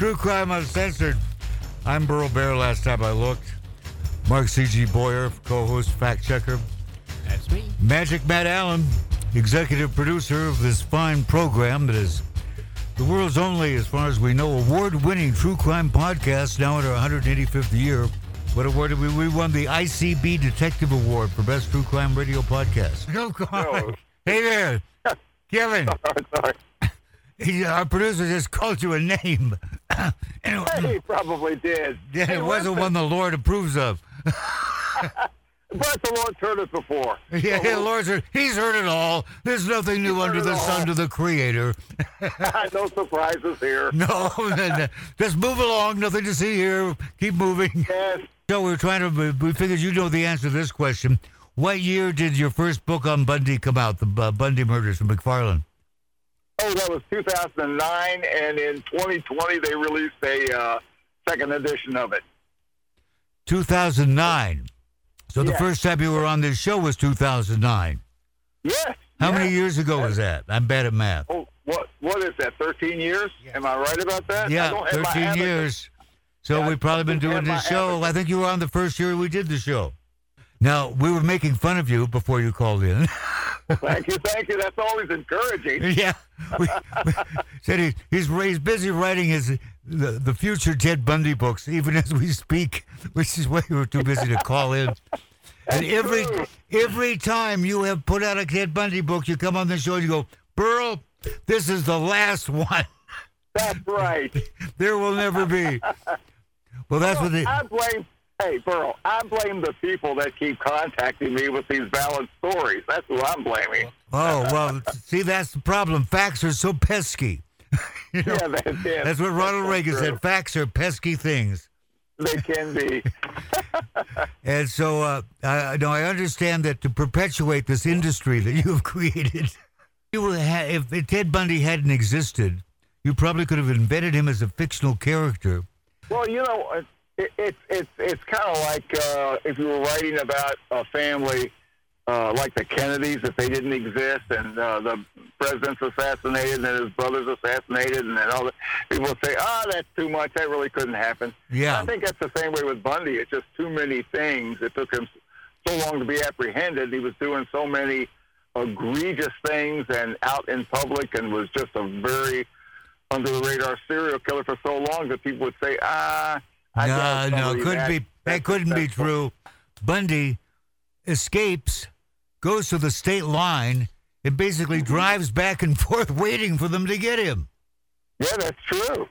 True Crime Uncensored. I'm Burl Barer. Last time I looked, Mark C.G. Boyer, co-host, fact checker. That's me. Magic Matt Allen, executive producer of this fine program that is the world's only, as far as we know, award-winning true crime podcast. Now in our 185th year. What award did we? We won the ICB Detective Award for Best True Crime Radio Podcast. Oh, no, No. Hey there, Kevin. Sorry. He, our producer just called you a name. He probably did. yeah, Hey, it wasn't one the Lord approves of. But the Lord's heard it before. Yeah, yeah, Lord's heard, he's heard it all. There's nothing new under the sun to the Creator. no surprises here. No, just move along. Nothing to see here. Keep moving. Yes. So we're trying to. We figured you know the answer to this question. What year did your first book on Bundy come out? The uh, Bundy murders from McFarland. Oh, that was 2009, and in 2020 they released a uh, second edition of it. 2009. So the first time you were on this show was 2009. Yes. How yes. many years ago was that? I'm bad at math. Oh, what what is that? 13 years? Am I right about that? Yeah, don't 13 years. So Yeah, we've probably been doing this show. I think you were on the first year we did the show. Now, we were making fun of you before you called in. Thank you, thank you. That's always encouraging. yeah. We, we said he, he's, he's busy writing his the, the future Ted Bundy books, even as we speak, which is why were too busy to call in. And every true. every time you have put out a Ted Bundy book, you come on the show and you go, Burl, this is the last one. That's right. There will never be. Well, that's what they. I blame. Hey, Burl, I blame the people that keep contacting me with these valid stories. That's who I'm blaming. Oh well, see that's the problem. Facts are so pesky. You know, Yeah, that's it. that's what Ronald so Reagan true. said. Facts are pesky things. They can be. And so, uh, I, no, I understand that to perpetuate this industry that you have created, you would ha- if Ted Bundy hadn't existed, you probably could have invented him as a fictional character. Well, you know, it, it's it's it's kind of like uh, if you were writing about a family uh, like the Kennedys, if they didn't exist, and uh, the president's assassinated, and then his brother's assassinated, and then all that. People say, "Ah, that's too much. That really couldn't happen." Yeah. I think that's the same way with Bundy. It's just too many things. It took him so long to be apprehended. He was doing so many egregious things and out in public, and was just a very under the radar serial killer for so long that people would say, "Ah." I no, no, couldn't that- be. That couldn't be true. Bundy escapes, goes to the state line, and basically drives back and forth, waiting for them to get him. Yeah, that's true.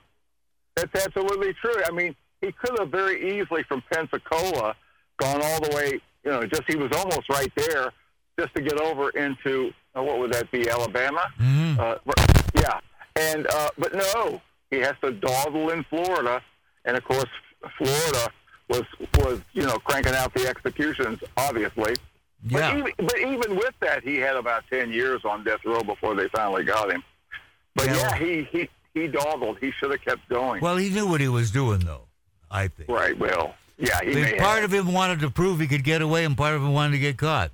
That's absolutely true. I mean, he could have very easily from Pensacola gone all the way. You know, just he was almost right there, just to get over into uh, what would that be, Alabama? Mhm. Uh, yeah, and uh, but no, he has to dawdle in Florida, and of course, Florida was was you know cranking out the executions, obviously. Yeah. But even, but even with that, he had about ten years on death row before they finally got him. But Yeah, yeah, he he he dawdled. He should have kept going. Well, he knew what he was doing, though. I think. right. Well, yeah, he may part have. of him wanted to prove he could get away, and part of him wanted to get caught.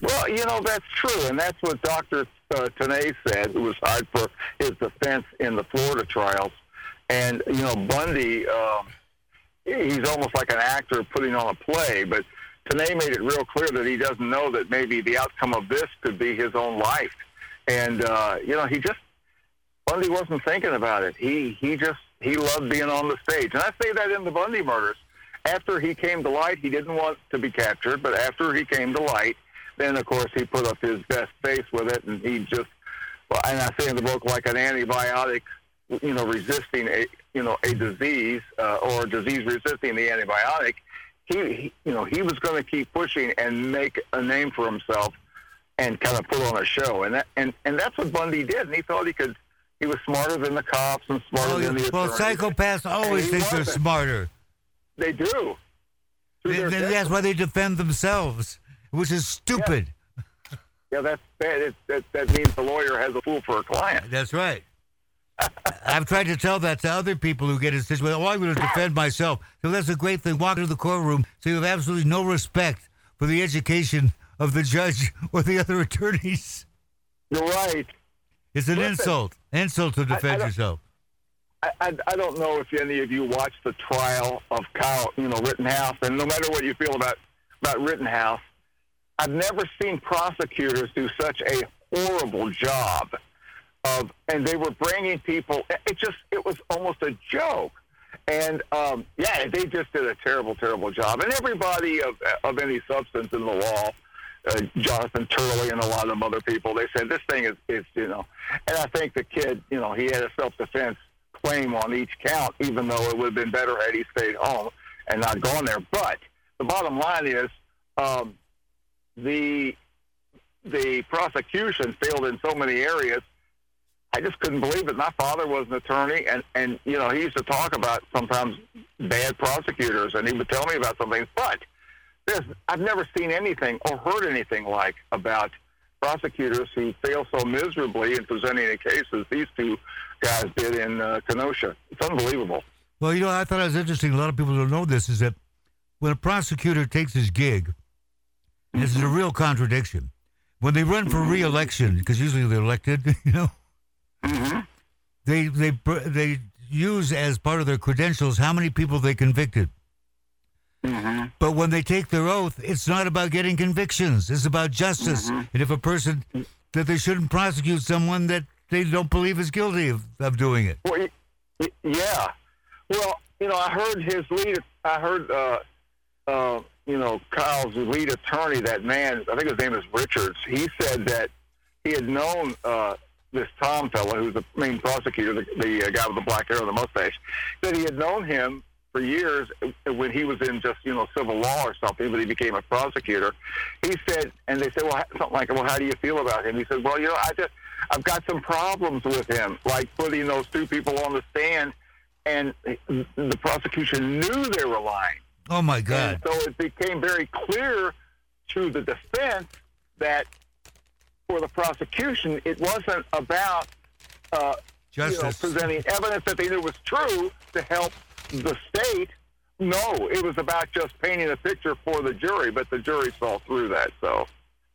Well, you know that's true, and that's what Doctor uh, Tanay said, who was hired for his defense in the Florida trials. And you know, Bundy, um, he's almost like an actor putting on a play, but Tanay made it real clear that he doesn't know that maybe the outcome of this could be his own life. And uh, you know, he just Bundy wasn't thinking about it. He he just he loved being on the stage, and I say that in the Bundy murders. After he came to light, he didn't want to be captured, but after he came to light, then of course he put up his best face with it, and he just and I say in the book like an antibiotic, you know, resisting a you know a disease uh, or disease resisting the antibiotic. He, he you know he was going to keep pushing and make a name for himself and kind of put on a show, and that and and that's what Bundy did, and he thought he could. He was smarter than the cops and smarter Oh, than the well, attorneys. psychopaths always think they're smarter. They do. Through Th- their th- That's why they defend themselves, which is stupid. Yeah, that's bad. It, that that means the lawyer has a fool for a client. That's right. I've tried to tell that to other people who get in situations. Well, I'm going to defend myself. So that's a great thing. Walk into the courtroom, so you have absolutely no respect for the education of the judge or the other attorneys. You're right. It's an Listen, insult. Insult to defend yourself. I, I, I don't know if any of you watched the trial of Kyle, you know, Rittenhouse, and no matter what you feel about about Rittenhouse, I've never seen prosecutors do such a horrible job of, and they were bringing people. It just, it was almost a joke. And um, yeah, they just did a terrible, terrible job. And everybody of of any substance in the law, uh, Jonathan Turley and a lot of other people, they said this thing is, is, you know. And I think the kid, you know, he had a self defense claim on each count, even though it would have been better had he stayed home and not gone there. But the bottom line is um, the the prosecution failed in so many areas. I just couldn't believe it. My father was an attorney, and and you know he used to talk about sometimes bad prosecutors, and he would tell me about some things. But there's, I've never seen anything or heard anything like about prosecutors who fail so miserably in presenting the cases these two guys did in uh, Kenosha. It's unbelievable. Well, you know, I thought it was interesting. A lot of people don't know this is that when a prosecutor takes his gig, this is a real contradiction. When they run for reelection, because usually they're elected, you know, Mm-hmm. they they they use as part of their credentials how many people they convicted. Mm-hmm. But when they take their oath, it's not about getting convictions. It's about justice. Mm-hmm. And if a person that they shouldn't prosecute someone that they don't believe is guilty of, of doing it. Well, yeah. Well, you know, I heard his lead. I heard, uh, uh, you know, Kyle's lead attorney. That man, I think his name is Richards. He said that he had known uh, this Tom fellow, who's the main prosecutor, the, the uh, guy with the black hair and the mustache. That he had known him for years when he was in just you know civil law or something, but he became a prosecutor. He said, and they said, well, something like, well, how do you feel about him? He said, well, you know, I just I've got some problems with him, like putting those two people on the stand, and the prosecution knew they were lying. Oh my God! And so it became very clear to the defense that for the prosecution, it wasn't about uh, you know, presenting evidence that they knew was true to help the state. No, it was about just painting a picture for the jury, but the jury saw through that. So,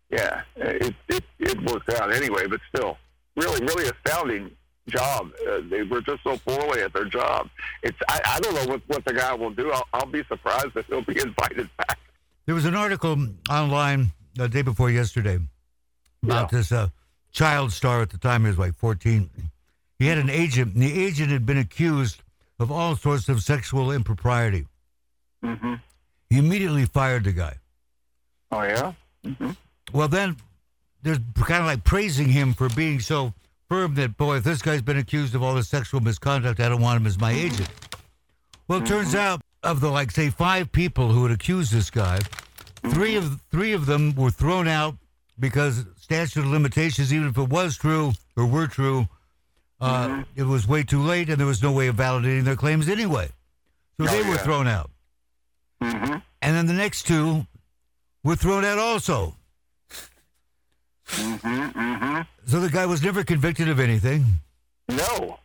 yeah, it it, it worked out anyway. But still, really, really astounding job. Uh, they were just so poorly at their job. It's I, I don't know what what the guy will do. I'll, I'll be surprised if he'll be invited back. There was an article online the day before yesterday about Yeah. this uh, child star at the time. He was like 14. He had an agent, and the agent had been accused of all sorts of sexual impropriety. Mm-hmm. He immediately fired the guy. Oh yeah. Mm-hmm. Well, then there's kind of like praising him for being so firm that, boy, if this guy's been accused of all this sexual misconduct, I don't want him as my agent. Well, it turns out of the like say five people who had accused this guy, three of three of them were thrown out because statute of limitations, even if it was true or were true, uh, it was way too late, and there was no way of validating their claims anyway. So Oh, they were thrown out, Mm-hmm. and then the next two were thrown out also. Mm-hmm. Mm-hmm. So the guy was never convicted of anything. No.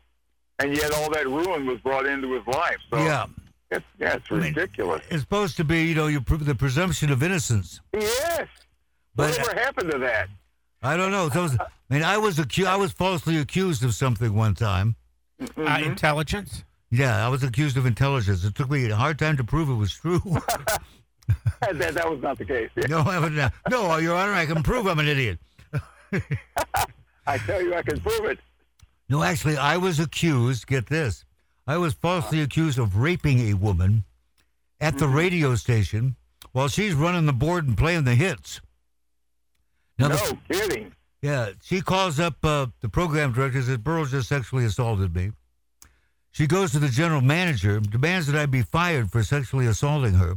And yet all that ruin was brought into his life. So yeah, it's, yeah, it's mean, ridiculous. it's supposed to be, you know, you pr- the presumption of innocence. yes. But Whatever happened to that? I don't know. Those, I mean, I was accused. I was falsely accused of something one time. Uh, intelligence. Yeah, I was accused of intelligence. It took me a hard time to prove it was true. that, that was not the case. Yeah. no, I uh, no, Your Honor, I can prove I'm an idiot. I tell you, I can prove it. No, actually, I was accused. Get this, I was falsely accused of raping a woman at the radio station while she's running the board and playing the hits. Now, no kidding. Yeah, she calls up uh, the program director and says Burroughs just sexually assaulted me. She goes to the general manager, demands that I be fired for sexually assaulting her.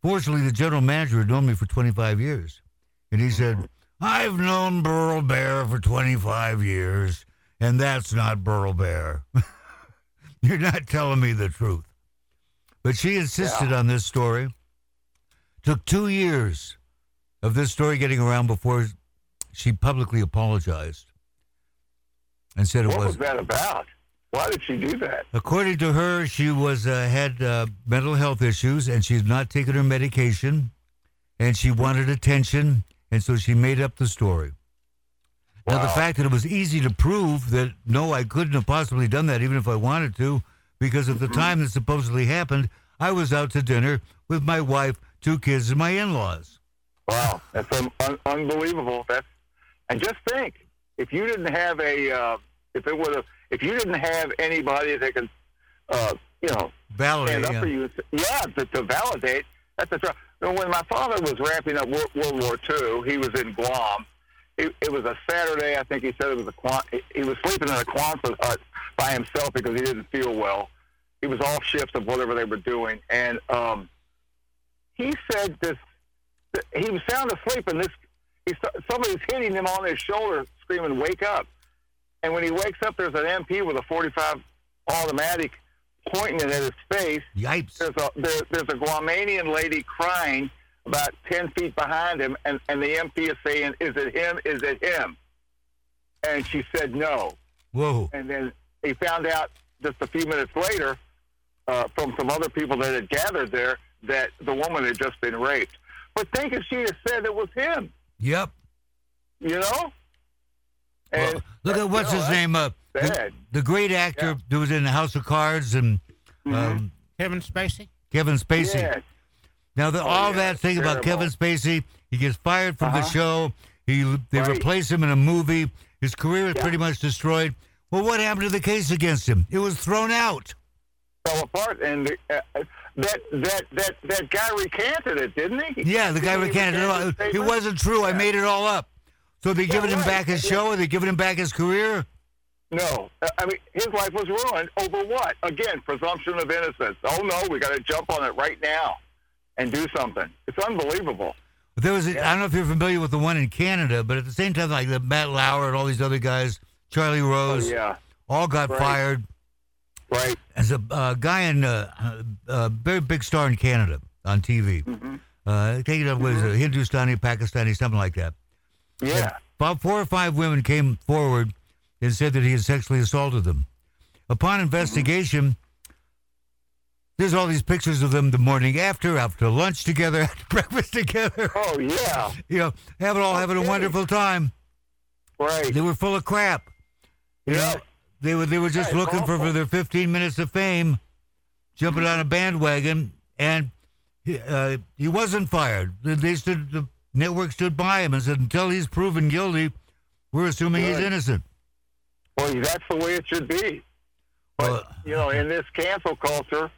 Fortunately, the general manager had known me for 25 years. And he said, I've known Burl Barer for 25 years, and that's not Burl Barer. You're not telling me the truth. But she insisted on this story. Took two years of this story getting around before she publicly apologized and said it What was What was. that about? Why did she do that? According to her, she was uh, had uh, mental health issues and she's not taking her medication, and she wanted attention, and so she made up the story. Wow. Now, the fact that it was easy to prove that no, I couldn't have possibly done that even if I wanted to, because at the Mm-hmm. time that supposedly happened, I was out to dinner with my wife, two kids, and my in laws. Wow, that's un- un- unbelievable. That's and just think if you didn't have a uh, if it would have if you didn't have anybody that can uh, you know Valerie. stand up yeah. for you, yeah, to, to validate. That's the trouble. When my father was wrapping up World, World War II, he was in Guam. It, it was a Saturday. I think he said it was a Quan- he was sleeping in a Quonset hut by himself because he didn't feel well. He was off shift of whatever they were doing, and um, he said this. He was sound asleep, and this he, somebody's hitting him on his shoulder, screaming, "Wake up!" And when he wakes up, there's an MP with a 45 automatic pointing it at his face. Yipes. There's a there, there's a Guamanian lady crying about 10 feet behind him, and, and the MP is saying, "Is it him? Is it him?" And she said no. Whoa. And then he found out just a few minutes later uh, from some other people that had gathered there that the woman had just been raped. But think if she had said it was him, Yep. you know? Well, look at what's you know, his name? Uh, the, the great actor Yeah. Mm-hmm. who was in the House of Cards and um, Kevin Spacey? Kevin Spacey. Yes. Now, the, Oh, all yeah, that thing about. Kevin Spacey, he gets fired from the Uh-huh. show. He they Right. replace him in a movie. His career is Yeah. pretty much destroyed. Well, what happened to the case against him? It was thrown out. fell apart, and the, uh, uh, that that that that guy recanted it, didn't he? Yeah, the guy Didn't he recanted it. recant all. his It wasn't true. I made it all up. So they giving him right. back his Yeah. show? Are they giving him back his career? No, Uh, I mean his life was ruined over what? Again, presumption of innocence. Oh no, we got to jump on it right now and do something. It's unbelievable. There was. A, I don't know if you're familiar with the one in Canada, but at the same time, like the Matt Lauer and all these other guys, Charlie Oh Rose, yeah, all got Right. fired. Right. As a uh, guy in uh, a uh, very big star in Canada on TV. Mm-hmm. Uh, take it up was uh, Hindustani, Pakistani, something like that. Yeah, About four or five women came forward and said that he had sexually assaulted them. Upon investigation, there's all these pictures of them the morning after, after lunch together, after breakfast together. Oh yeah, You know, having all having a wonderful time. right. They were full of crap. You know, Yeah. They were they were just Yeah, looking for, for their 15 minutes of fame, jumping on a bandwagon, and he, uh, he wasn't fired. They- stood the network stood by him and said, until he's proven guilty, we're assuming he's innocent. Well, that's the way it should be. But Well, you know, in this cancel culture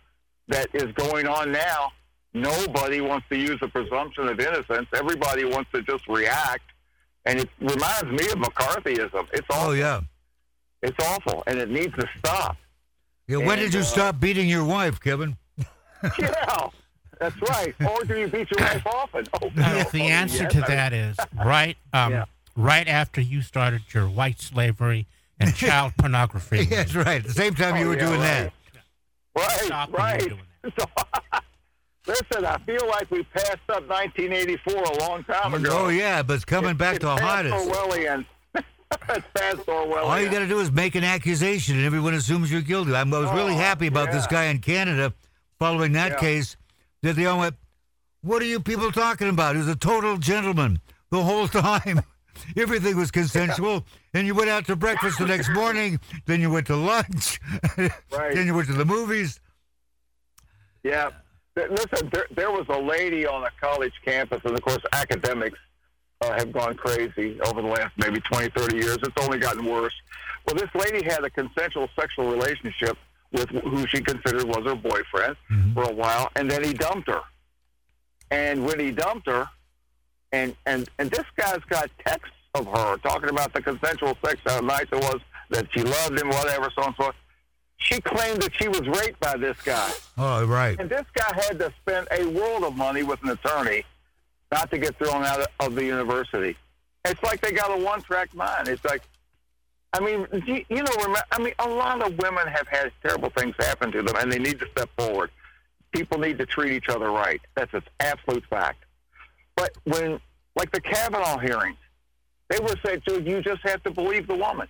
that is going on now, nobody wants to use the presumption of innocence. Everybody wants to just react, and it reminds me of McCarthyism. It's awful. oh yeah. It's awful, and it needs to stop. Yeah. When And, did you uh, stop beating your wife, Kevin? yeah, that's right. Or do you beat your wife often? Oh, no. the Oh, answer yes, to I- that is right, um, Yeah. right after you started your white slavery and child pornography. That's right. At the same time you Oh, were yeah, doing right. Right, Stop right. you're So, listen, I feel like we passed up 1984 a long time ago. Oh yeah, but it's coming back it's to past hot. Orwellian. It's past Orwellian. All you got to do is make an accusation, and everyone assumes you're guilty. I'm, I was really Oh, happy about this guy in Canada following that Yeah. case. That they all went, "What are you people talking about?" He was a total gentleman the whole time. Everything was consensual, and you went out to breakfast the next morning. Then you went to lunch. Right. then you went to the movies. Yeah. Listen, there, there was a lady on a college campus, and of course, academics uh, have gone crazy over the last maybe 20, 30 years. It's only gotten worse. Well, this lady had a consensual sexual relationship with who she considered was her boyfriend for a while, and then he dumped her. And when he dumped her, and and and this guy's got texts of her talking about the consensual sex, how nice it was that she loved him, whatever, so on and so forth. She claimed that she was raped by this guy. Oh, right. And this guy had to spend a world of money with an attorney not to get thrown out of the university. It's like they got a one-track mind. It's like, I mean, you, know, I mean, a lot of women have had terrible things happen to them, and they need to step forward. People need to treat each other right. That's an absolute fact. But when, like the Kavanaugh hearings, they were saying, dude, you just have to believe the woman.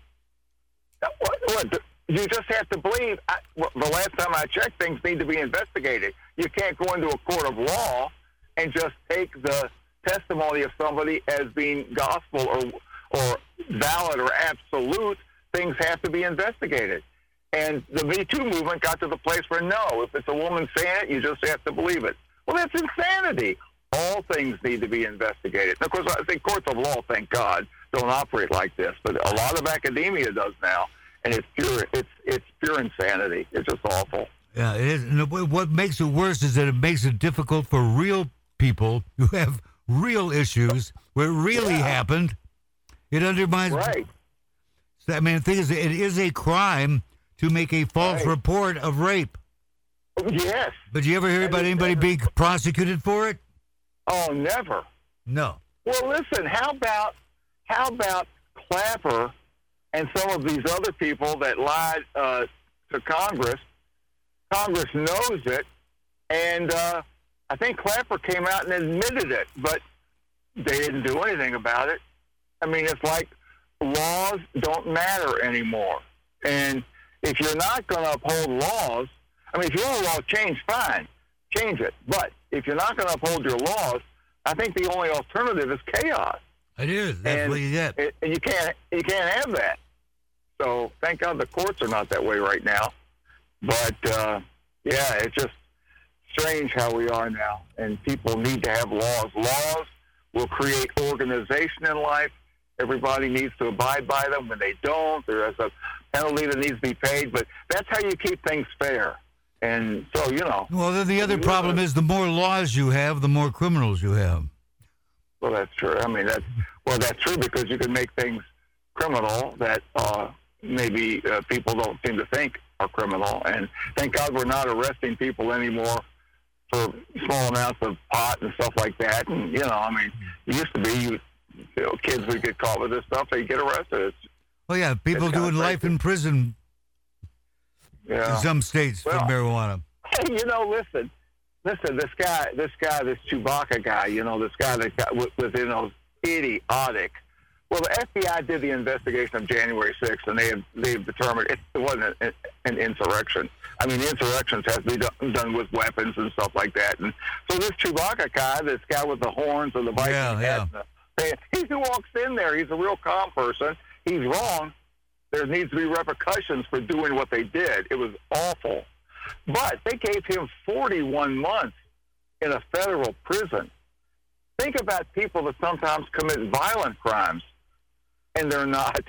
What, what, you just have to believe. I, well, the last time I checked, things need to be investigated. You can't go into a court of law and just take the testimony of somebody as being gospel or or valid or absolute, things have to be investigated. And the Me Too movement got to the place where no, if it's a woman saying it, you just have to believe it. Well, that's insanity. All things need to be investigated. And of course, I think courts of law, thank God, don't operate like this, but a lot of academia does now, and it's pure. It's it's pure insanity. It's just awful. Yeah, it is. And what makes it worse is that it makes it difficult for real people who have real issues where it really Yeah. happened. It undermines. Right. I mean, the thing is, it is a crime to make a false Right. report of rape. Yes. But do you ever hear about anybody being prosecuted for it? Oh, never. No. Well, listen. How about how about Clapper and some of these other people that lied uh, to Congress? Congress knows it, and uh, I think Clapper came out and admitted it, but they didn't do anything about it. I mean, it's like laws don't matter anymore, and if you're not going to uphold laws, I mean, if you want a law change, fine, change it. But if you're not going to uphold your laws, I think the only alternative is chaos It is. That's and, what you get. and and you can't you can't have that. So thank God the courts are not that way right now. But uh, yeah, it's just strange how we are now, and people need to have laws. Laws will create organization in life. Everybody needs to abide by them. When they don't, there is a penalty that needs to be paid. But that's how you keep things fair. And so you know, Well, then the other problem is the more laws you have, the more criminals you have. Well, that's true. I mean, that's well, that's true because you can make things criminal that uh, maybe uh, people don't seem to think are criminal. And thank God we're not arresting people anymore for small amounts of pot and stuff like that. And you know, I mean, it used to be you, you know, kids would get caught with this stuff, they get arrested. It's, Oh yeah, people doing life in prison you in some states Well, for marijuana. Hey, you know, listen, listen. This guy, this guy, this Chewbacca guy. You know, this guy that got was, was in those idiotic. Well, the FBI did the investigation of January 6th, and they have they've determined it, it wasn't an, an insurrection. I mean, the insurrections have to be done, done with weapons and stuff like that. And so this Chewbacca guy, this guy with the horns and the Viking Yeah, yeah. and the- he walks in there, he's a real calm person. He's wrong. There needs to be repercussions for doing what they did. It was awful. But they gave him 41 months in a federal prison. Think about people that sometimes commit violent crimes, and they're not.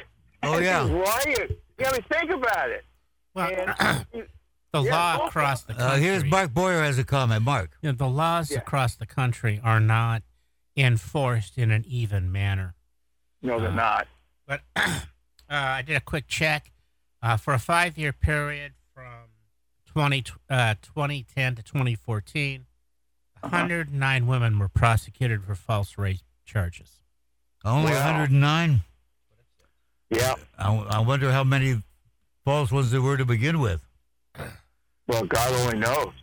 Oh, And yeah. they riot. Yeah, I mean, think about it. Well, And, the Yeah, law across the Uh, country. here's Mark Boyer has a comment. Mark. you know, the laws Yeah. across the country are not enforced in an even manner. no, they're Uh, not. But uh, I did a quick check uh, for a five-year period from 20, uh, 2010 to 2014. Uh-huh. 109 women were prosecuted for false rape charges. Only Wow. 109. Yeah. I, I wonder how many false ones there were to begin with. Well, God only knows.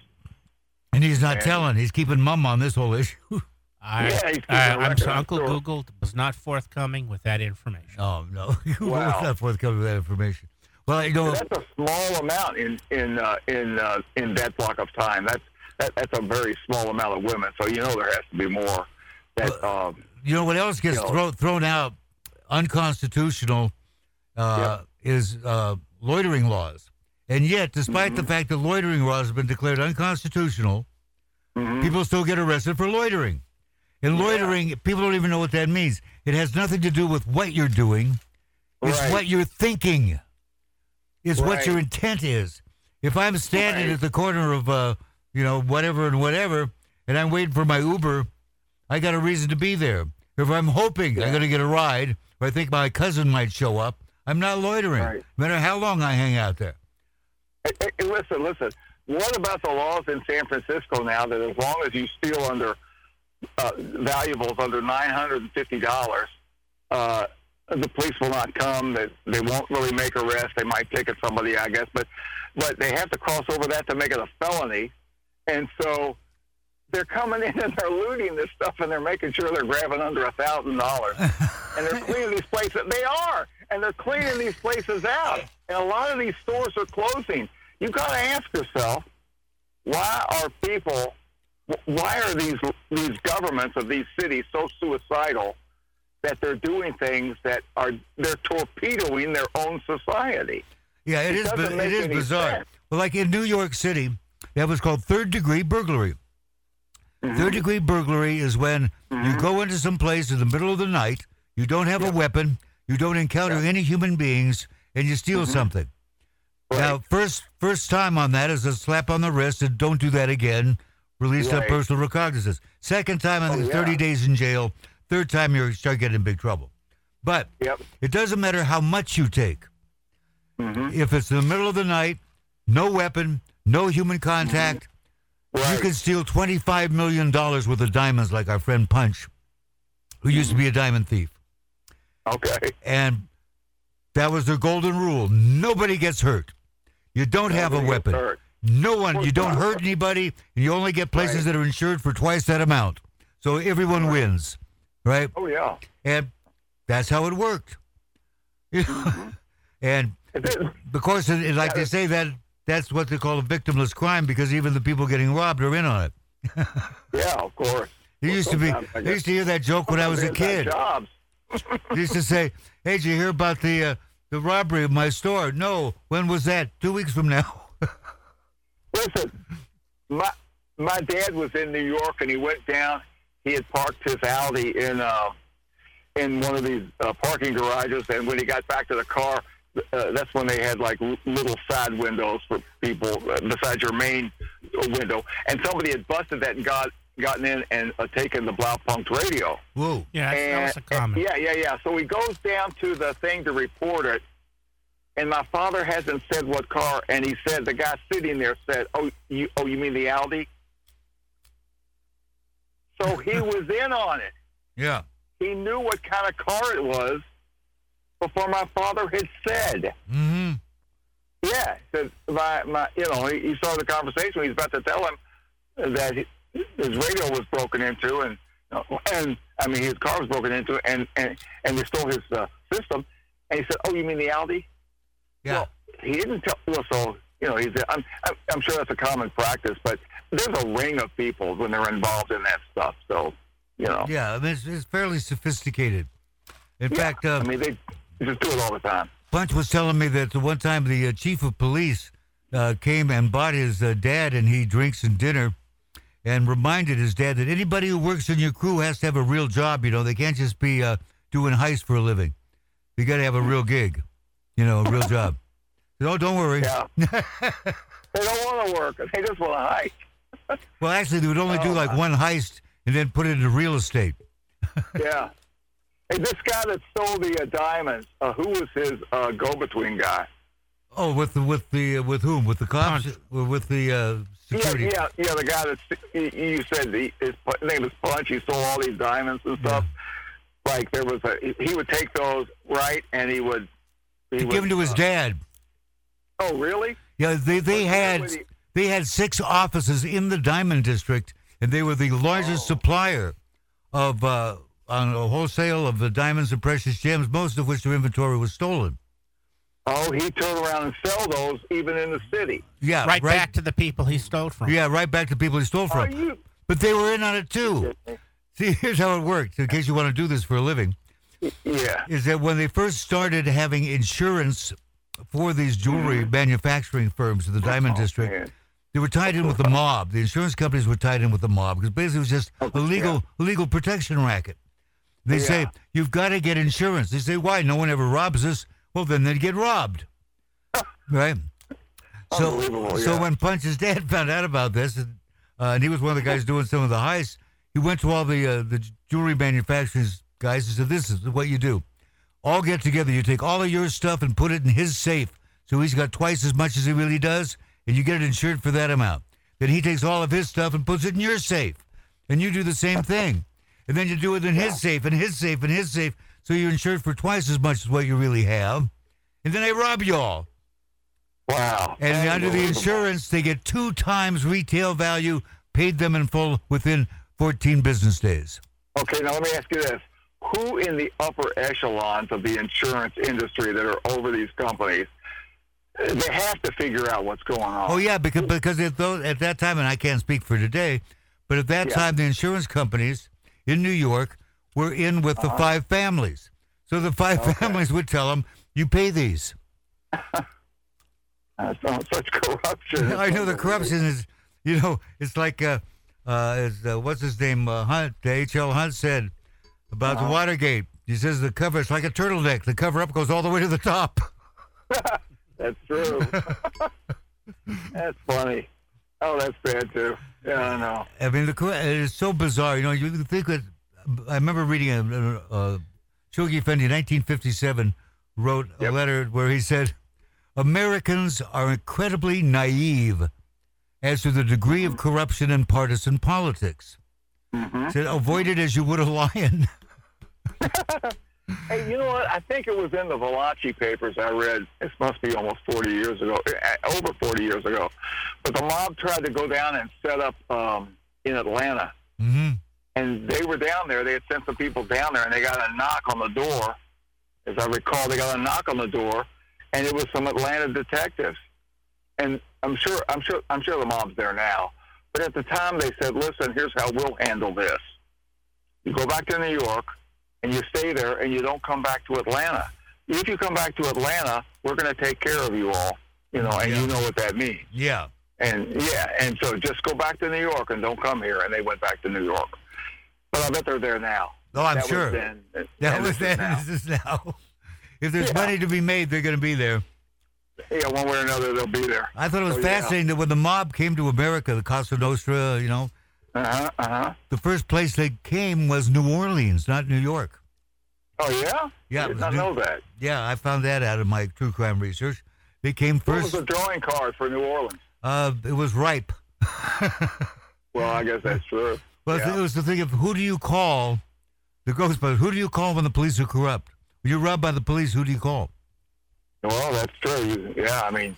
And he's not Man. telling. He's keeping mum on this whole issue. I, Yeah, he's keeping I, a I'm sorry, Uncle sure. Google was not forthcoming with that information. oh no, Wow. What's not forthcoming with that information? Well, you know, That's a small amount in in uh, in uh, in that block of time. That's that, that's a very small amount of women. So you know there has to be more. That um, you know what else gets You know- thrown thrown out unconstitutional uh, is uh, loitering laws. And yet, despite Mm-hmm. the fact that loitering laws have been declared unconstitutional, mhm. people still get arrested for loitering. And Yeah. loitering, people don't even know what that means. It has nothing to do with what you're doing. It's Right. what you're thinking. It's what your intent is. If I'm standing Right. at the corner of, uh, you know, whatever and whatever, and I'm waiting for my Uber, I got a reason to be there. If I'm hoping I'm going to get a ride, or I think my cousin might show up, I'm not loitering. Right. No matter how long I hang out there. Hey, hey, listen, listen. What about the laws in San Francisco now that as long as you steal under uh, valuables under nine hundred and fifty dollars, uh, the police will not come. They, they won't really make arrests. They might ticket somebody, I guess, but but they have to cross over that to make it a felony, and so they're coming in and they're looting this stuff and they're making sure they're grabbing under a thousand dollars and they're cleaning these places. They are, and they're cleaning these places out. And a lot of these stores are closing. You've got to ask yourself, why are people, why are these these governments of these cities so suicidal that they're doing things that are they're torpedoing their own society. Yeah, it It is. doesn't bi- make It is bizarre. sense. Well, like in New York City, that was called third degree burglary. Mm-hmm. Third degree burglary is when you go into some place in the middle of the night, you don't have a weapon, you don't encounter any human beings, and you steal something. Mm-hmm. Right. Now, first first time on that is a slap on the wrist and don't do that again. Release that Right. personal recognizance. Second time, Oh, yeah. 30 days in jail. Third time, you start getting in big trouble. But Yep. it doesn't matter how much you take. Mhm. If it's in the middle of the night, no weapon, no human contact, Right. you can steal $25 million worth of diamonds like our friend Punch, who used to be a diamond thief. okay. And that was their golden rule. Nobody gets hurt. You don't have a weapon. hurt. No one, you don't hurt anybody, and you only get places Right. that are insured for twice that amount. So everyone wins, right? Oh yeah. And that's how it worked. Mm-hmm. and It is. of course, it, like they say, that that's what they call a victimless crime because even the people getting robbed are in on it. Yeah, of course. It used to be. I used to hear that joke when I was a kid. Jobs. Used to say, "Hey, did you hear about the uh, the robbery of my store?" No. When was that? Two weeks from now. Listen, my my dad was in New York and he went down. He had parked his Audi in uh, in one of these uh, parking garages, and when he got back to the car, uh, that's when they had like little side windows for people uh, besides your main window, and somebody had busted that and got gotten in and uh, taken the Blaupunkt radio. Whoa. Yeah, that's, And- that was a common. Yeah, yeah, yeah. So he goes down to the thing to report it, and my father hasn't said what car, and he said the guy sitting there said, "Oh, you, oh, you mean the Audi?" So he was in on it. Yeah. He knew what kind of car it was before my father had said. Mm-hmm. Yeah, said my my, you know, he, he saw the conversation. He's about to tell him that he, his radio was broken into, and and I mean his car was broken into, and and and they stole his uh, system. And he said, "Oh, you mean the Audi?" Yeah. Well, he didn't tell. Well, so you know, he's. I'm I'm I'm sure that's a common practice, but there's a ring of people when they're involved in that stuff. So you know, Yeah. I mean, it's, it's fairly sophisticated. In Yeah, fact, uh, I mean they, they just do it all the time. Punch was telling me that the one time the uh, chief of police uh, came and bought his uh, dad and he drinks and dinner and reminded his dad that anybody who works in your crew has to have a real job. You know, they can't just be uh, doing heist for a living. You got to have a real gig, you know, a real job. No, don't worry. Yeah. they don't want to work. They just want to heist. Well, actually, they would only do Oh, like one heist and then put it into real estate. yeah. Hey, this guy that stole the uh, diamonds, uh, who was his uh, go-between guy? Oh, with the with the uh, with whom? With the cops? Punch. With the uh, security? Yeah, yeah, yeah. The guy that you said the, his name is Punch. He stole all these diamonds and stuff. Like there was a, he would take those right, and he would. He He would, gave them to his uh, dad. Oh, really? Yeah, they they had the- they had six offices in the diamond district, and they were the largest Oh. supplier of uh, on a wholesale of the diamonds and precious gems, most of which their inventory was stolen. Oh, he turned around and sell those even in the city. Yeah, right, back to the people he stole from. Yeah, right back to the people he stole Are from. you? But they were in on it too. See, here's how it worked. In case you want to do this for a living. Yeah. is that when they first started having insurance for these jewelry manufacturing firms in the Diamond Mm-hmm. Oh, District, man. they were tied in with the mob. The insurance companies were tied in with the mob because basically it was just Oh, a legal legal protection racket. They say you've got to get insurance. They say why? No one ever robs us. Well, then they'd get robbed, right? So, so yeah. when Punch's dad found out about this, and, uh, and he was one of the guys doing some of the heists, he went to all the uh, the jewelry manufacturers guys and said, "This is what you do. All get together. You take all of your stuff and put it in his safe, so he's got twice as much as he really does, and you get it insured for that amount. Then he takes all of his stuff and puts it in your safe, and you do the same thing, and then you do it in his safe and his safe and his safe, so you're insured for twice as much as what you really have, and then they rob you all." Wow. And under the insurance, they get two times retail value paid them in full within 14 business days. Okay, now let me ask you this: Who in the upper echelons of the insurance industry that are over these companies? They have to figure out what's going on. Oh yeah, because because at, those, at that time, and I can't speak for today, but at that Yeah. time, the insurance companies in New York were in with the five families. So the five Okay. families would tell them, "You pay these." That's not such corruption. I know the corruption is, you know, it's like, uh, uh, is, uh, what's his name? Uh, Hunt, H.L. Hunt said about the Watergate. He says the cover, it's like a turtleneck. The cover up goes all the way to the top. That's true. that's funny. Oh, that's bad too. Yeah, I know. I mean, the it is so bizarre. You know, you think that. I remember reading a, a, a Chogi Fendi, 1957, wrote a Yep. letter where he said, "Americans are incredibly naive as to the degree of corruption in partisan politics." Mhm. Said, "Avoid it as you would a lion." Hey, you know what? I think it was in the Valachi papers I read. This must be almost 40 years ago, eh, over 40 years ago. But the mob tried to go down and set up um, in Atlanta. hmm And they were down there. They had sent some people down there, and they got a knock on the door. As I recall, they got a knock on the door, and it was some Atlanta detectives. And I'm sure, I'm sure, I'm sure the mob's there now. But at the time, they said, "Listen, here's how we'll handle this. You go back to New York, and you stay there, and you don't come back to Atlanta. If you come back to Atlanta, we're going to take care of you all. You know, and Yeah. you know what that means." Yeah. And yeah, and so just go back to New York and don't come here. And they went back to New York. But I bet they're there now. Oh, I'm That was sure. then, and- That was then. now. This is now. If there's Yeah. money to be made, they're going to be there. Yeah, one way or another, they'll be there. I thought it was yeah. fascinating that when the mob came to America, the Cosa Nostra, you know, Uh huh. Uh huh. the first place they came was New Orleans, not New York. Oh yeah. Yeah, I did not New- know that. Yeah, I found that out of my true crime research. They came first. What was the drawing card for New Orleans? Uh, it was ripe. Well, I guess that's true. Well, Yeah. it was the thing of who do you call, the Ghostbusters, who do you call when the police are corrupt? When you're robbed by the police, who do you call? Well, that's true. Yeah, I mean,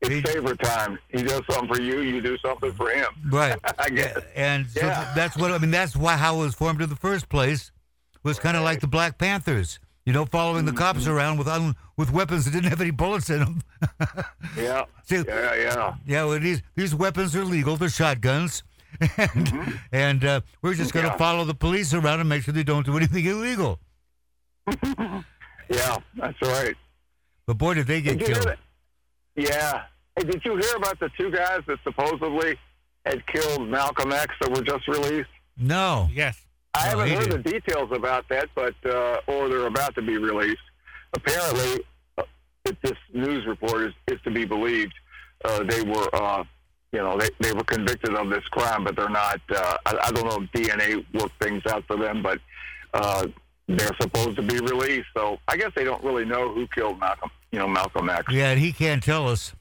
it's favorite time. He does something for you, you do something for him. Right. I guess. And so Yeah. that's what I mean. That's why how it was formed in the first place was kind of like the Black Panthers. You know, following the cops Mm-hmm. around with un, with weapons that didn't have any bullets in them. Yeah. See, Yeah, yeah. yeah, well, these these weapons are legal. They're shotguns, and and uh, we're just going to Mm-hmm. Yeah. follow the police around and make sure they don't do anything illegal. Yeah, that's right. But boy, did they get Did killed! that? Yeah. Hey, did you hear about the two guys that supposedly had killed Malcolm X that were just released? No, Yes. I No, haven't he heard did. the details about that, but uh, or they're about to be released. Apparently, uh, if this news report is, is to be believed, uh, they were, uh, you know, they, they were convicted of this crime, but they're not. Uh, I, I don't know if DNA worked things out for them, but uh, they're supposed to be released. So I guess they don't really know who killed Malcolm. You know, Malcolm X. yeah, and he can't tell us.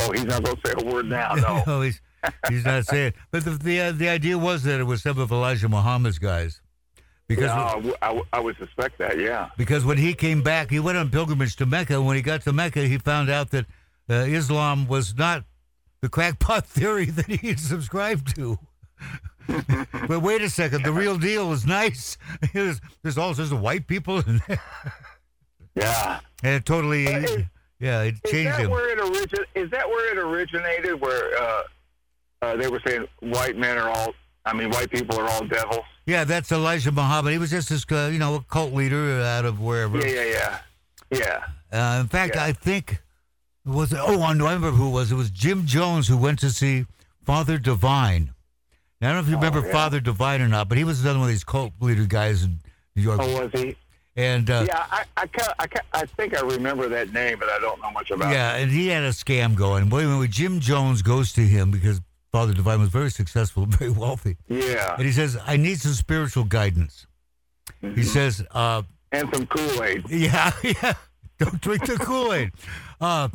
Oh, he's not going to say a word now. No. no, he's he's not saying. But the the, uh, the idea was that it was some of Elijah Muhammad's guys, because Yeah, I w- I, w- I would suspect that. Yeah. because when he came back, he went on pilgrimage to Mecca. And when he got to Mecca, he found out that uh, Islam was not the crackpot theory that he subscribed to. but wait a second, the real deal is nice. There's, there's all sorts of white people, in there. Yeah. and it totally, Is- yeah, it Is changed that him. where it origin? Is that where it originated? Where uh, uh, they were saying white men are all. I mean, white people are all devils. Yeah, that's Elijah Muhammad. He was just this, uh, you know, a cult leader out of wherever. Yeah, yeah, yeah, yeah. Uh, in fact, Yeah. I think was it, oh, I remember who it was. It was Jim Jones who went to see Father Divine. Now, I don't know if you Oh, remember yeah. Father Divine or not, but he was another one of these cult leader guys in New York. Oh, was he? and uh, Yeah, I, I, I, I think I remember that name, but I don't know much about. yeah, and he had a scam going. Well, anyway, Jim Jones goes to him because Father Divine was very successful, very wealthy. Yeah, and he says, "I need some spiritual guidance." Mm-hmm. He says, uh, and some Kool Aid. Yeah, yeah. Don't drink the Kool Aid. Uh,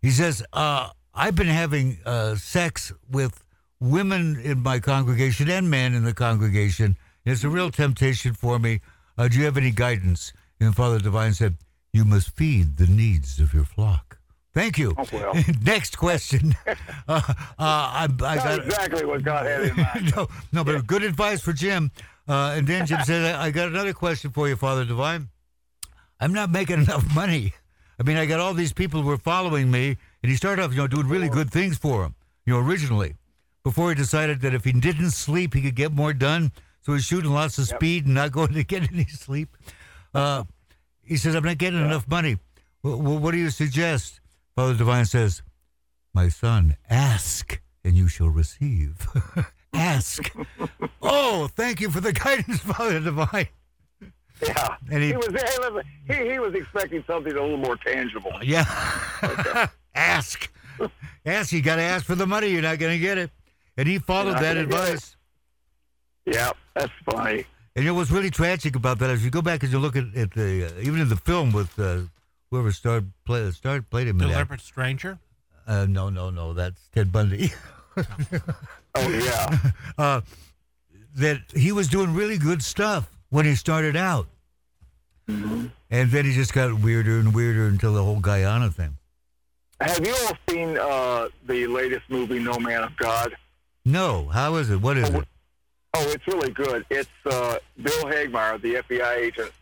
He says, uh, I've been having uh, sex with women in my congregation and men in the congregation. It's a real temptation for me. Uh, do you have any guidance? And Father Divine said, You must feed the needs of your flock. Thank you. Oh, well. Next question. Uh, uh, I, I got exactly what God had in mind. no, no, but good advice for Jim. Uh, and then Jim said, I I got another question for you, Father Divine. I'm not making enough money. I mean, I got all these people who were following me, and he started off, you know, doing really good things for them, you know, originally, before he decided that if he didn't sleep, he could get more done. So he's shooting lots of Yep. speed and not going to get any sleep. Uh, he says, I'm not getting enough money. Well, what do you suggest? Father Divine says, My son, ask and you shall receive. ask. oh, thank you for the guidance, Father Divine. Yeah, And he- he, was hey, listen, he, he was expecting something a little more tangible. Yeah. ask. Ask. You got to ask for the money. You're not going to get it. And he followed that gonna get it. advice. Yeah, that's funny. And you know what's really tragic about that is you go back and you look at, at the uh, even in the film with uh, whoever starred play, starred played him in that. Deliberate Stranger. Uh, no, no, no, that's Ted Bundy. Oh yeah, uh, that he was doing really good stuff when he started out, Mm-hmm. and then he just got weirder and weirder until the whole Guyana thing. have you all seen uh, the latest movie, No Man of God? No, how is it? What is it? Oh, it's really good. It's uh, Bill Hagmaier, the FBI agent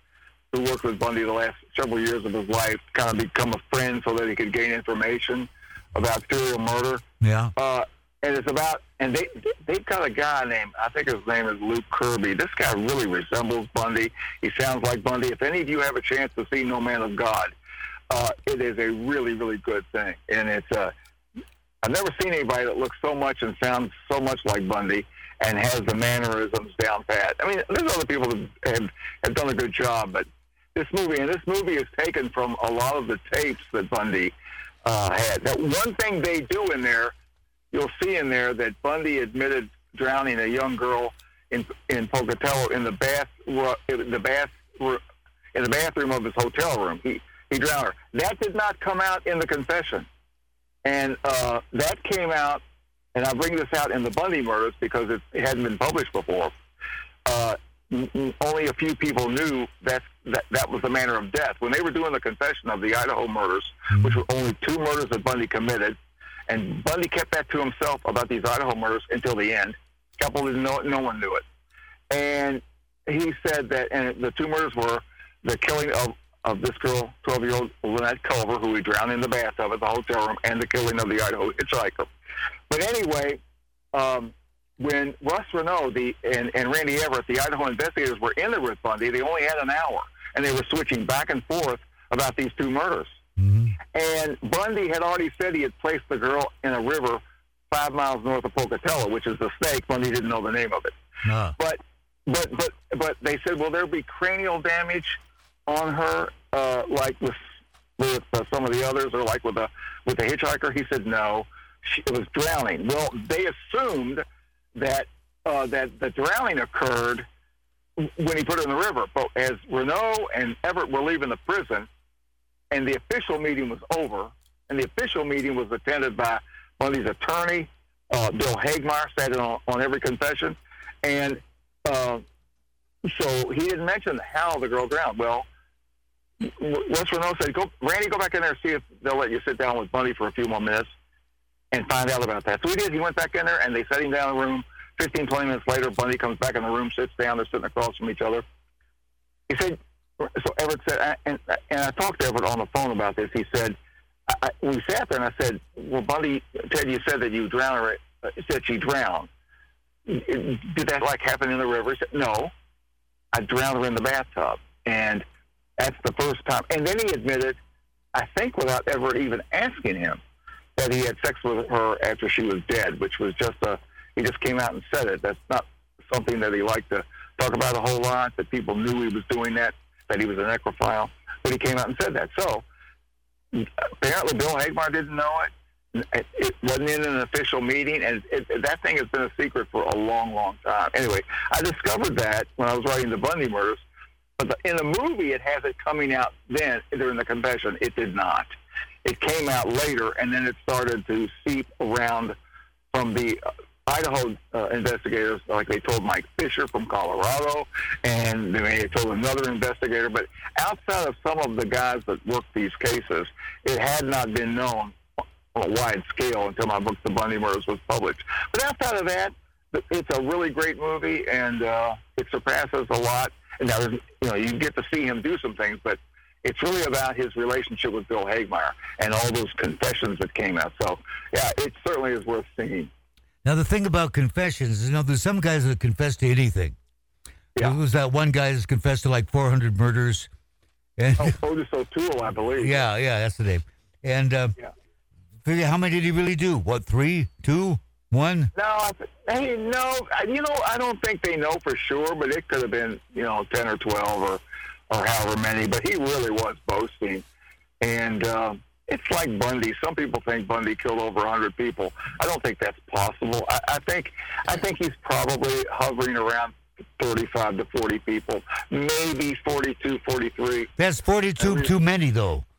who worked with Bundy the last several years of his life, kind of become a friend so that he could gain information about serial murder. Yeah. Uh, and it's about, and they they've got a guy named I think his name is Luke Kirby. This guy really resembles Bundy. He sounds like Bundy. If any of you have a chance to see No Man of God, uh, it is a really really good thing, and it's uh, I've never seen anybody that looks so much and sounds so much like Bundy and has the mannerisms down pat. I mean, there's other people that have, have done a good job, but this movie, and this movie is taken from a lot of the tapes that Bundy uh, had. That one thing they do in there, you'll see in there that Bundy admitted drowning a young girl in in Pocatello in the bath the bath in the bathroom of his hotel room. He he drowned her. That did not come out in the confession, and uh, that came out. And I bring this out in the Bundy murders because it, hadn't been published before. Uh, only a few people knew that, that that was the manner of death. When they were doing the confession of the Idaho murders, which were only two murders that Bundy committed, and Bundy kept that to himself about these Idaho murders until the end. Couple know it, no one knew it. And he said that, and the two murders were the killing of, of this girl, 12 year old Lynette Culver, who he drowned in the bathtub at the hotel room, and the killing of the Idaho hitchhiker. But anyway, um, when Russ Renault the, and, and Randy Everett, the Idaho investigators, were in there with Bundy, they only had an hour, and they were switching back and forth about these two murders. And Bundy had already said he had placed the girl in a river five miles north of Pocatello, which is the snake. Bundy didn't know the name of it. Ah. But but but but they said, will there be cranial damage on her, uh, like with with uh, some of the others, or like with the with the hitchhiker? He said no. She, it was drowning. Well, they assumed that uh, that the drowning occurred when he put her in the river. But as Renault and Everett were leaving the prison, and the official meeting was over, and the official meeting was attended by Bundy's attorney, uh, Bill Hagmaier, sat on, on every confession, and uh, so he didn't mention how the girl drowned. Well, Wes Renault said, "Go, Randy, go back in there and see if they'll let you sit down with Bundy for a few more minutes and find out about that." So he did. He went back in there, and they set him down in the room. 15, 20 minutes later, Bundy comes back in the room, sits down. They're sitting across from each other. He said, so Everett said, and, and I talked to Everett on the phone about this. He said, I, we sat there and I said, well, Bundy, Ted, you said that you drowned her. uh, Said she drowned. Did that like happen in the river? He said, no, I drowned her in the bathtub. And that's the first time. And then he admitted, I think without ever even asking him, that he had sex with her after she was dead, which was just a, he just came out and said it. That's not something that he liked to talk about a whole lot, that people knew he was doing that, that he was a necrophile. But he came out and said that. So apparently Bill Hagmaier didn't know it. It, wasn't in an official meeting, and it, that thing has been a secret for a long, long time. Anyway, I discovered that when I was writing the Bundy murders. But the, in the movie, it has it coming out then during the confession. It did not. It came out later, and then it started to seep around from the Idaho uh, investigators, like they told Mike Fisher from Colorado, and they told another investigator. But outside of some of the guys that worked these cases, it had not been known on a wide scale until my book, The Bundy Murders, was published. But outside of that, it's a really great movie, and uh, it surpasses a lot. And now, you know, you get to see him do some things, but it's really about his relationship with Bill Hagmaier and all those confessions that came out. So, yeah, it certainly is worth seeing. Now the thing about confessions is, you know, there's some guys that confess to anything. Yeah. It was that one guy that's confessed to like 400 murders. And Oh, Otis O'Toole, I believe. yeah, yeah, that's the name. And uh, Yeah. figure how many did he really do? What, three, two, one? No, I th- hey, no, you know, I don't think they know for sure, but it could have been, you know, ten or twelve or, or however many. But he really was boasting, and um, it's like Bundy. Some people think Bundy killed over a hundred people. I don't think that's possible. I, I think, I think he's probably hovering around thirty-five to forty people, maybe 42, 43. That's 42 too many, though.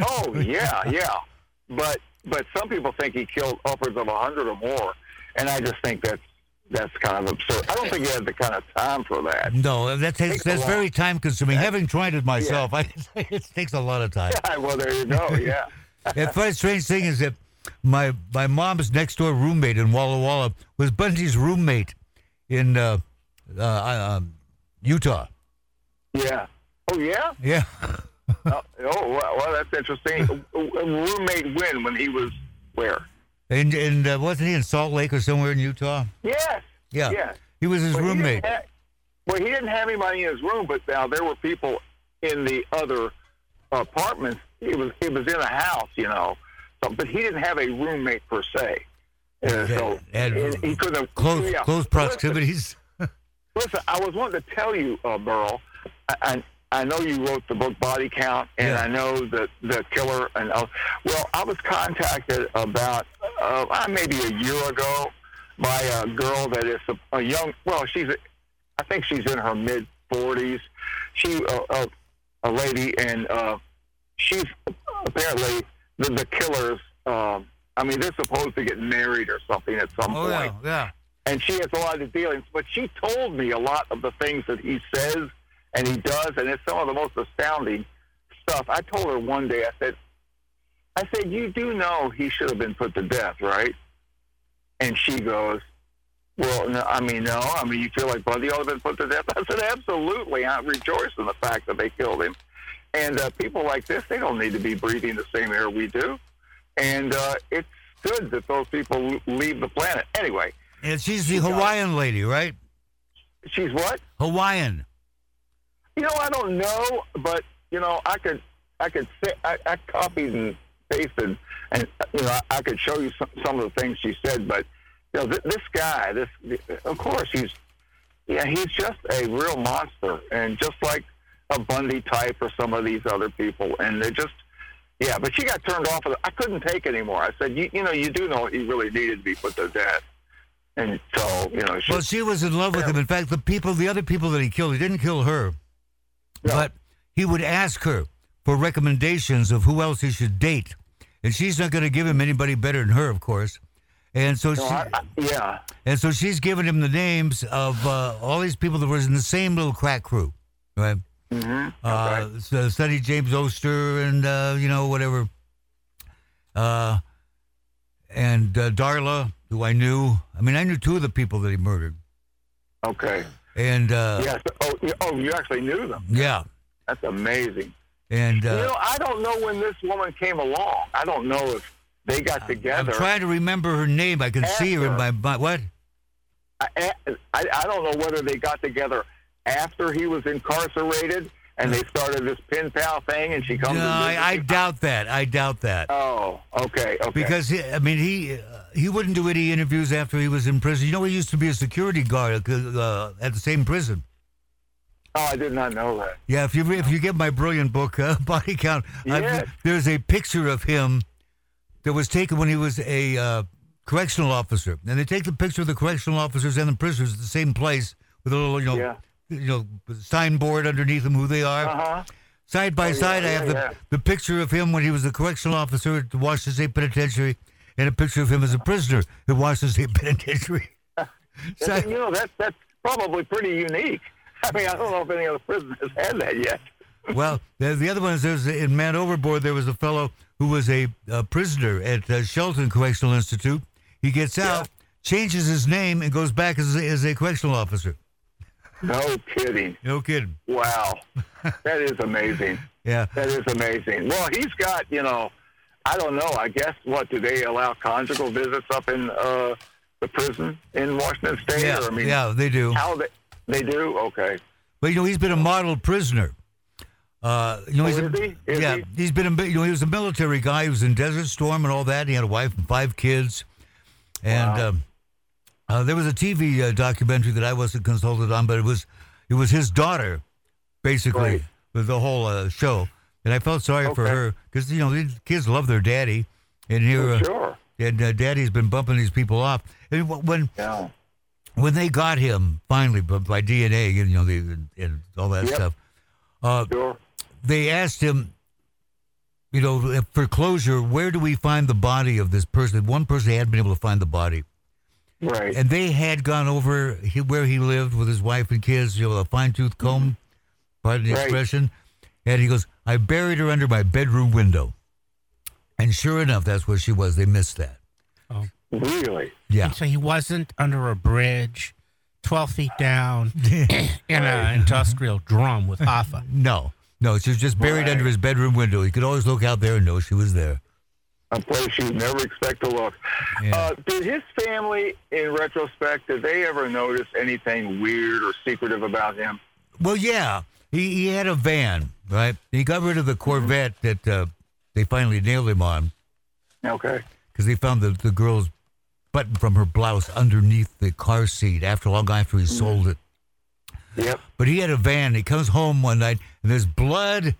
Oh yeah, yeah. But but some people think he killed upwards of a hundred or more, and I just think that's that's kind of absurd. I don't think he had the kind of time for that. No, that takes, that's very time consuming. Having tried it myself, I, it takes a lot of time. Yeah, well, there you go. Yeah. The funny strange thing is that my my mom's next door roommate in Walla Walla was Bundy's roommate in uh, uh, um, Utah. Yeah. Oh yeah. Yeah, Oh, oh well, well, that's interesting. A roommate when when he was where? And and uh, wasn't he in Salt Lake or somewhere in Utah? Yes. Yeah, Yes. he was his he roommate. ha- well, he didn't have anybody in his room, but now there were people in the other apartments. It was it was in a house, you know. So, but he didn't have a roommate per se. Uh, so And and he couldn't have Close yeah. close proximities. Listen, I was wanting to tell you, uh, Burl. I, I know you wrote the book Body Count, and Yeah. I know that the killer. And uh, well, I was contacted about uh, uh, maybe a year ago by a girl that is a, a young. Well, she's. A, I think she's in her mid forties. She uh, uh, a lady, and uh, she's apparently the, the killers. Um, I mean, they're supposed to get married or something at some Oh point yeah, yeah. and she has a lot of dealings. But she told me a lot of the things that he says and he does, and it's some of the most astounding stuff. I told her one day, I said, I said, you do know he should have been put to death, right? And she goes, well, no, I mean, no. I mean, you feel like Bundy ought to have been put to death? I said, absolutely. I rejoice in the fact that they killed him. And uh, people like this, they don't need to be breathing the same air we do. And uh, it's good that those people leave the planet. Anyway, And she's the Hawaiian lady, right? she's what? Hawaiian. You know, I don't know, but you know, I could, I could say, I, I copied and pasted, and you know, I, I could show you some, some of the things she said. But you know, th- this guy, this, of course, he's, yeah, he's just a real monster, and just like a Bundy type or some of these other people, and they're just, yeah. But she got turned off. Of the, I couldn't take it anymore. I said, you, you know, you do know he really needed to be put to death, and so you know, she, Well, she was in love with him. In fact, the people, the other people that he killed, he didn't kill her, But he would ask her for recommendations of who else he should date, and she's not going to give him anybody better than her, of course. And so, no, she, I, yeah. and so she's giving him the names of uh, all these people that was in the same little crack crew, right? Mm-hmm. Uh, so Sonny James Oster and uh, you know whatever, uh, and uh, Darla, who I knew. I mean, I knew two of the people that he murdered, Okay. And uh, Yes. Oh, you- oh, you actually knew them. yeah, That's amazing. and you uh, know, I don't know when this woman came along. I don't know if they got together. I'm trying to remember her name. I can see her in my After. mind. What? I, I, I don't know whether they got together after he was incarcerated and they started this pen pal thing, and she comes. No, I, I doubt that. I doubt that. Oh, okay, okay. Because I mean, he he wouldn't do any interviews after he was in prison. You know, he used to be a security guard uh, at the same prison. oh, I did not know that. Yeah, if you re- if you get my brilliant book, uh, Body Count, I've- Yes. there's a picture of him that was taken when he was a uh, correctional officer, and they take the picture of the correctional officers and the prisoners at the same place with a little, you know, Yeah. you know, signboard underneath them who they are. Uh huh. Side by Oh, yeah, side, I yeah, have the, yeah. the picture of him when he was a correctional officer at the Washington State Penitentiary, and a picture of him as a prisoner at Washington Penitentiary. Side- You know, that's that's probably pretty unique. I mean, I don't know if any other prison has had that yet. Well, the, the other one is there's in Man Overboard. There was a fellow who was a, uh prisoner at uh, Shelton Correctional Institute. He gets out, changes his name, and goes back as a, as a correctional officer. No kidding. No kidding. Wow, that is amazing. Yeah. That is amazing. Well, he's got, you know, I don't know. I guess what do they allow conjugal visits up in uh, the prison in Washington State? Yeah. Or, I mean, yeah, they do. how they They do. Okay. But you know, he's been a model prisoner. Uh, you know, Oh, he's a, is he? Yeah, he? has been a you know he was a military guy. He was in Desert Storm and all that. He had a wife and five kids, and Wow. um, uh, there was a TV uh, documentary that I wasn't consulted on, but it was it was his daughter, basically, Right. with the whole uh, show. And I felt sorry for her because you know these kids love their daddy, and here uh, Sure. and uh, daddy's been bumping these people off. And when Yeah. when they got him finally by, by DNA, you know, the, and all that Yep. stuff, uh, Sure. they asked him, you know, for closure, where do we find the body of this person? One person had been able to find the body, Right. and they had gone over he, where he lived with his wife and kids, you know, a fine tooth comb, pardon the Right. expression. And he goes, I buried her under my bedroom window. And sure enough, that's where she was. They missed that. Oh. really. Yeah. So he wasn't under a bridge, 12 feet down, in an industrial drum with Hoffa. No, no, she was just buried Right. under his bedroom window. He could always look out there and know she was there. A place you'd never expect to look. Yeah. Uh, did his family, in retrospect, did they ever notice anything weird or secretive about him? Well, yeah, he, he had a van, right? He got rid of the Corvette that uh, they finally nailed him on Okay. because they found the, the girl's button from her blouse underneath the car seat after long after he sold it. Yep. But he had a van. He comes home one night and there's blood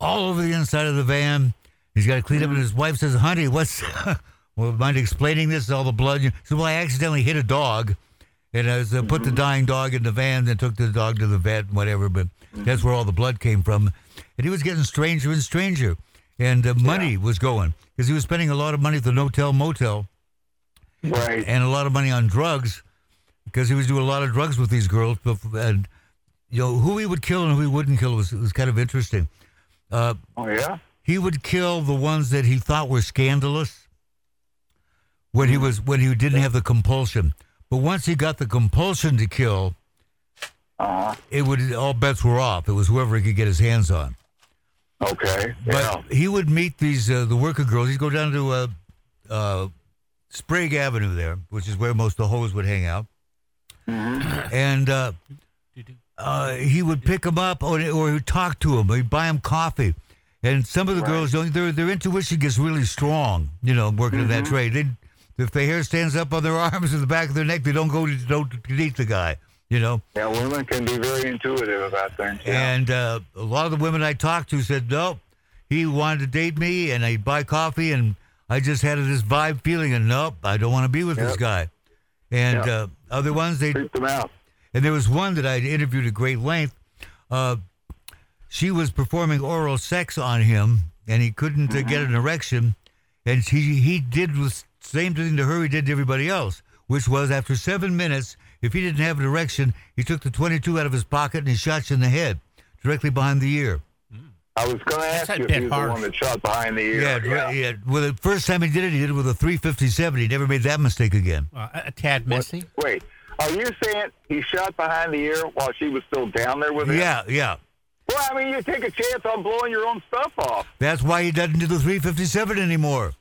all over the inside of the van. He's got to clean up, and his wife says, "Honey, what's? well, mind explaining this? All the blood." He said, "Well, I accidentally hit a dog, and I was, uh, put the dying dog in the van, then took the dog to the vet, and whatever. But that's where all the blood came from, and he was getting stranger and stranger, and uh, money was going because he was spending a lot of money at the Notel Motel Right. and a lot of money on drugs because he was doing a lot of drugs with these girls. And you know who he would kill and who he wouldn't kill was was kind of interesting. Uh, Oh, yeah? he would kill the ones that he thought were scandalous when he was when he didn't have the compulsion. But once he got the compulsion to kill, Uh-huh. it would all bets were off. It was whoever he could get his hands on. Okay. But yeah. he would meet these uh, the worker girls. He'd go down to uh, uh, Sprague Avenue there, which is where most of the hoes would hang out, and uh, uh, he would pick them up or or he'd talk to them. He'd buy them coffee. And some of the Right. girls, their their intuition gets really strong. You know, working in that trade. They, if the hair stands up on their arms and the back of their neck, they don't go to don't eat the guy. You know. Yeah, women can be very intuitive about things. Yeah. And uh, a lot of the women I talked to said, no, he wanted to date me and I'd buy coffee and I just had this vibe feeling and nope, I don't want to be with this guy. And Yep. uh, other ones, they, Creep them out. and there was one that I interviewed at great length. Uh, she was performing oral sex on him and he couldn't uh, get an erection. And he, he did the same thing to her he did to everybody else, which was after seven minutes, if he didn't have an erection, he took the 22 out of his pocket and he shot you in the head, directly behind the ear. I was going to ask a you if bit he was the one that shot behind the ear. Yeah, yeah. yeah. Well, the first time he did it, he did it with a 357. He never made that mistake again. Uh, a, a tad messy. Wait, are you saying he shot behind the ear while she was still down there with him? Yeah, yeah. Well, I mean, you take a chance on blowing your own stuff off. That's why he doesn't do the 357 anymore.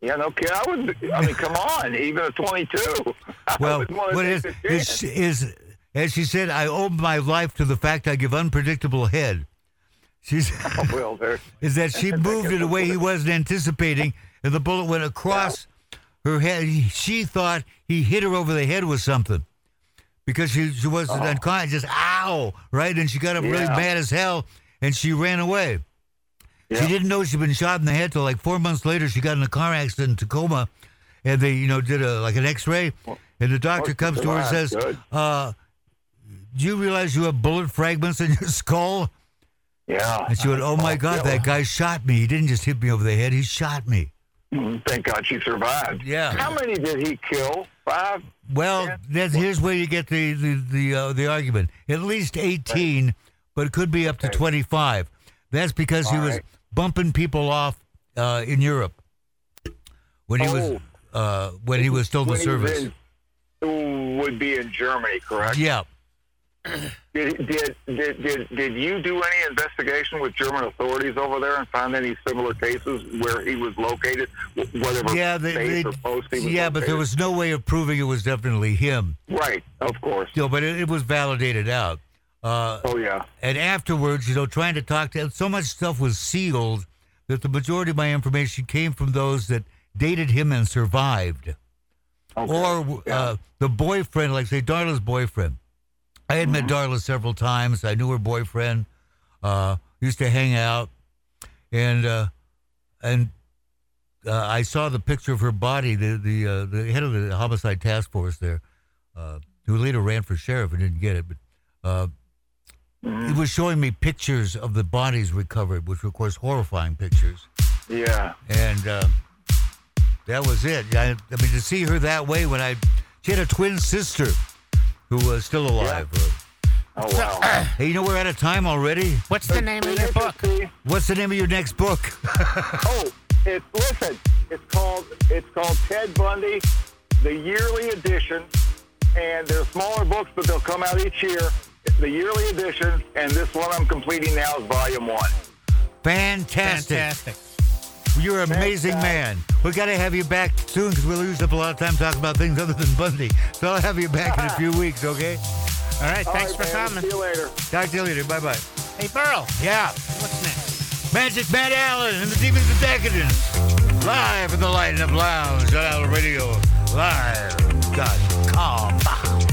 Yeah, no kid. I would. I mean, come on. Even at 22. Well, what is, is, is, as she said, I owe my life to the fact I give unpredictable head. She's, oh, well, there. is that she moved in a way he wasn't anticipating, and the bullet went across her head. She thought he hit her over the head with something because she, she wasn't oh. unconscious. Just, ow, right? And she got up really Oh. Mad as hell, and she ran away. She didn't know she'd been shot in the head till like four months later. She got in a car accident in Tacoma, and they, you know, did a like an X-ray, and the doctor oh, comes to her and says, uh, "Do you realize you have bullet fragments in your skull?" Yeah. And she went, "Oh my God, that guy shot me. He didn't just hit me over the head. He shot me." Thank God she survived. Yeah. How many did he kill? Five? Well, that's, here's where you get the the the, uh, the argument. At least 18, but it could be up to. 25. That's because he was right. Bumping people off uh, in Europe when he was Oh. uh, when he was still in the was service. in- would be in Germany, correct? Yeah, did, did did did did you do any investigation with German authorities over there and find any similar cases where he was located, whatever Yeah, they, they- or post he was yeah, but there was no way of proving it was definitely him. right, of course. Know, but it, it was validated out. Uh, Oh yeah, and afterwards, you know, trying to talk to so much stuff was sealed that the majority of my information came from those that dated him and survived, okay. or uh, the boyfriend, like say Darla's boyfriend. I had met Darla several times. I knew her boyfriend. Uh, used to hang out, and uh, and uh, I saw the picture of her body. The the uh, the head of the homicide task force there, uh, who later ran for sheriff and didn't get it, but. Uh, Mhm. he was showing me pictures of the bodies recovered, which were, of course, horrifying pictures. yeah, And uh, that was it. I, I mean, to see her that way when I, she had a twin sister who was still alive. Yeah. oh wow. Uh, hey, you know we're out of time already. What's the name of your book? What's the name of your next book? Oh, it's listen. It's called it's called Ted Bundy, the yearly edition, and they're smaller books, but they'll come out each year. The yearly edition, and this one I'm completing now is volume one. Fantastic. Fantastic. You're an amazing man. We got to have you back soon because we'll use up a lot of time talking about things other than Bundy. So I'll have you back in a few weeks, okay? All right. All Thanks right, for man. coming. See you later. Talk to you later. Bye bye. Hey, Burl. Yeah. What's next? Magic Matt Allen and the Demons of Decadence. Live from the Lighten Up Lounge on Al Radio. Live. God, calm.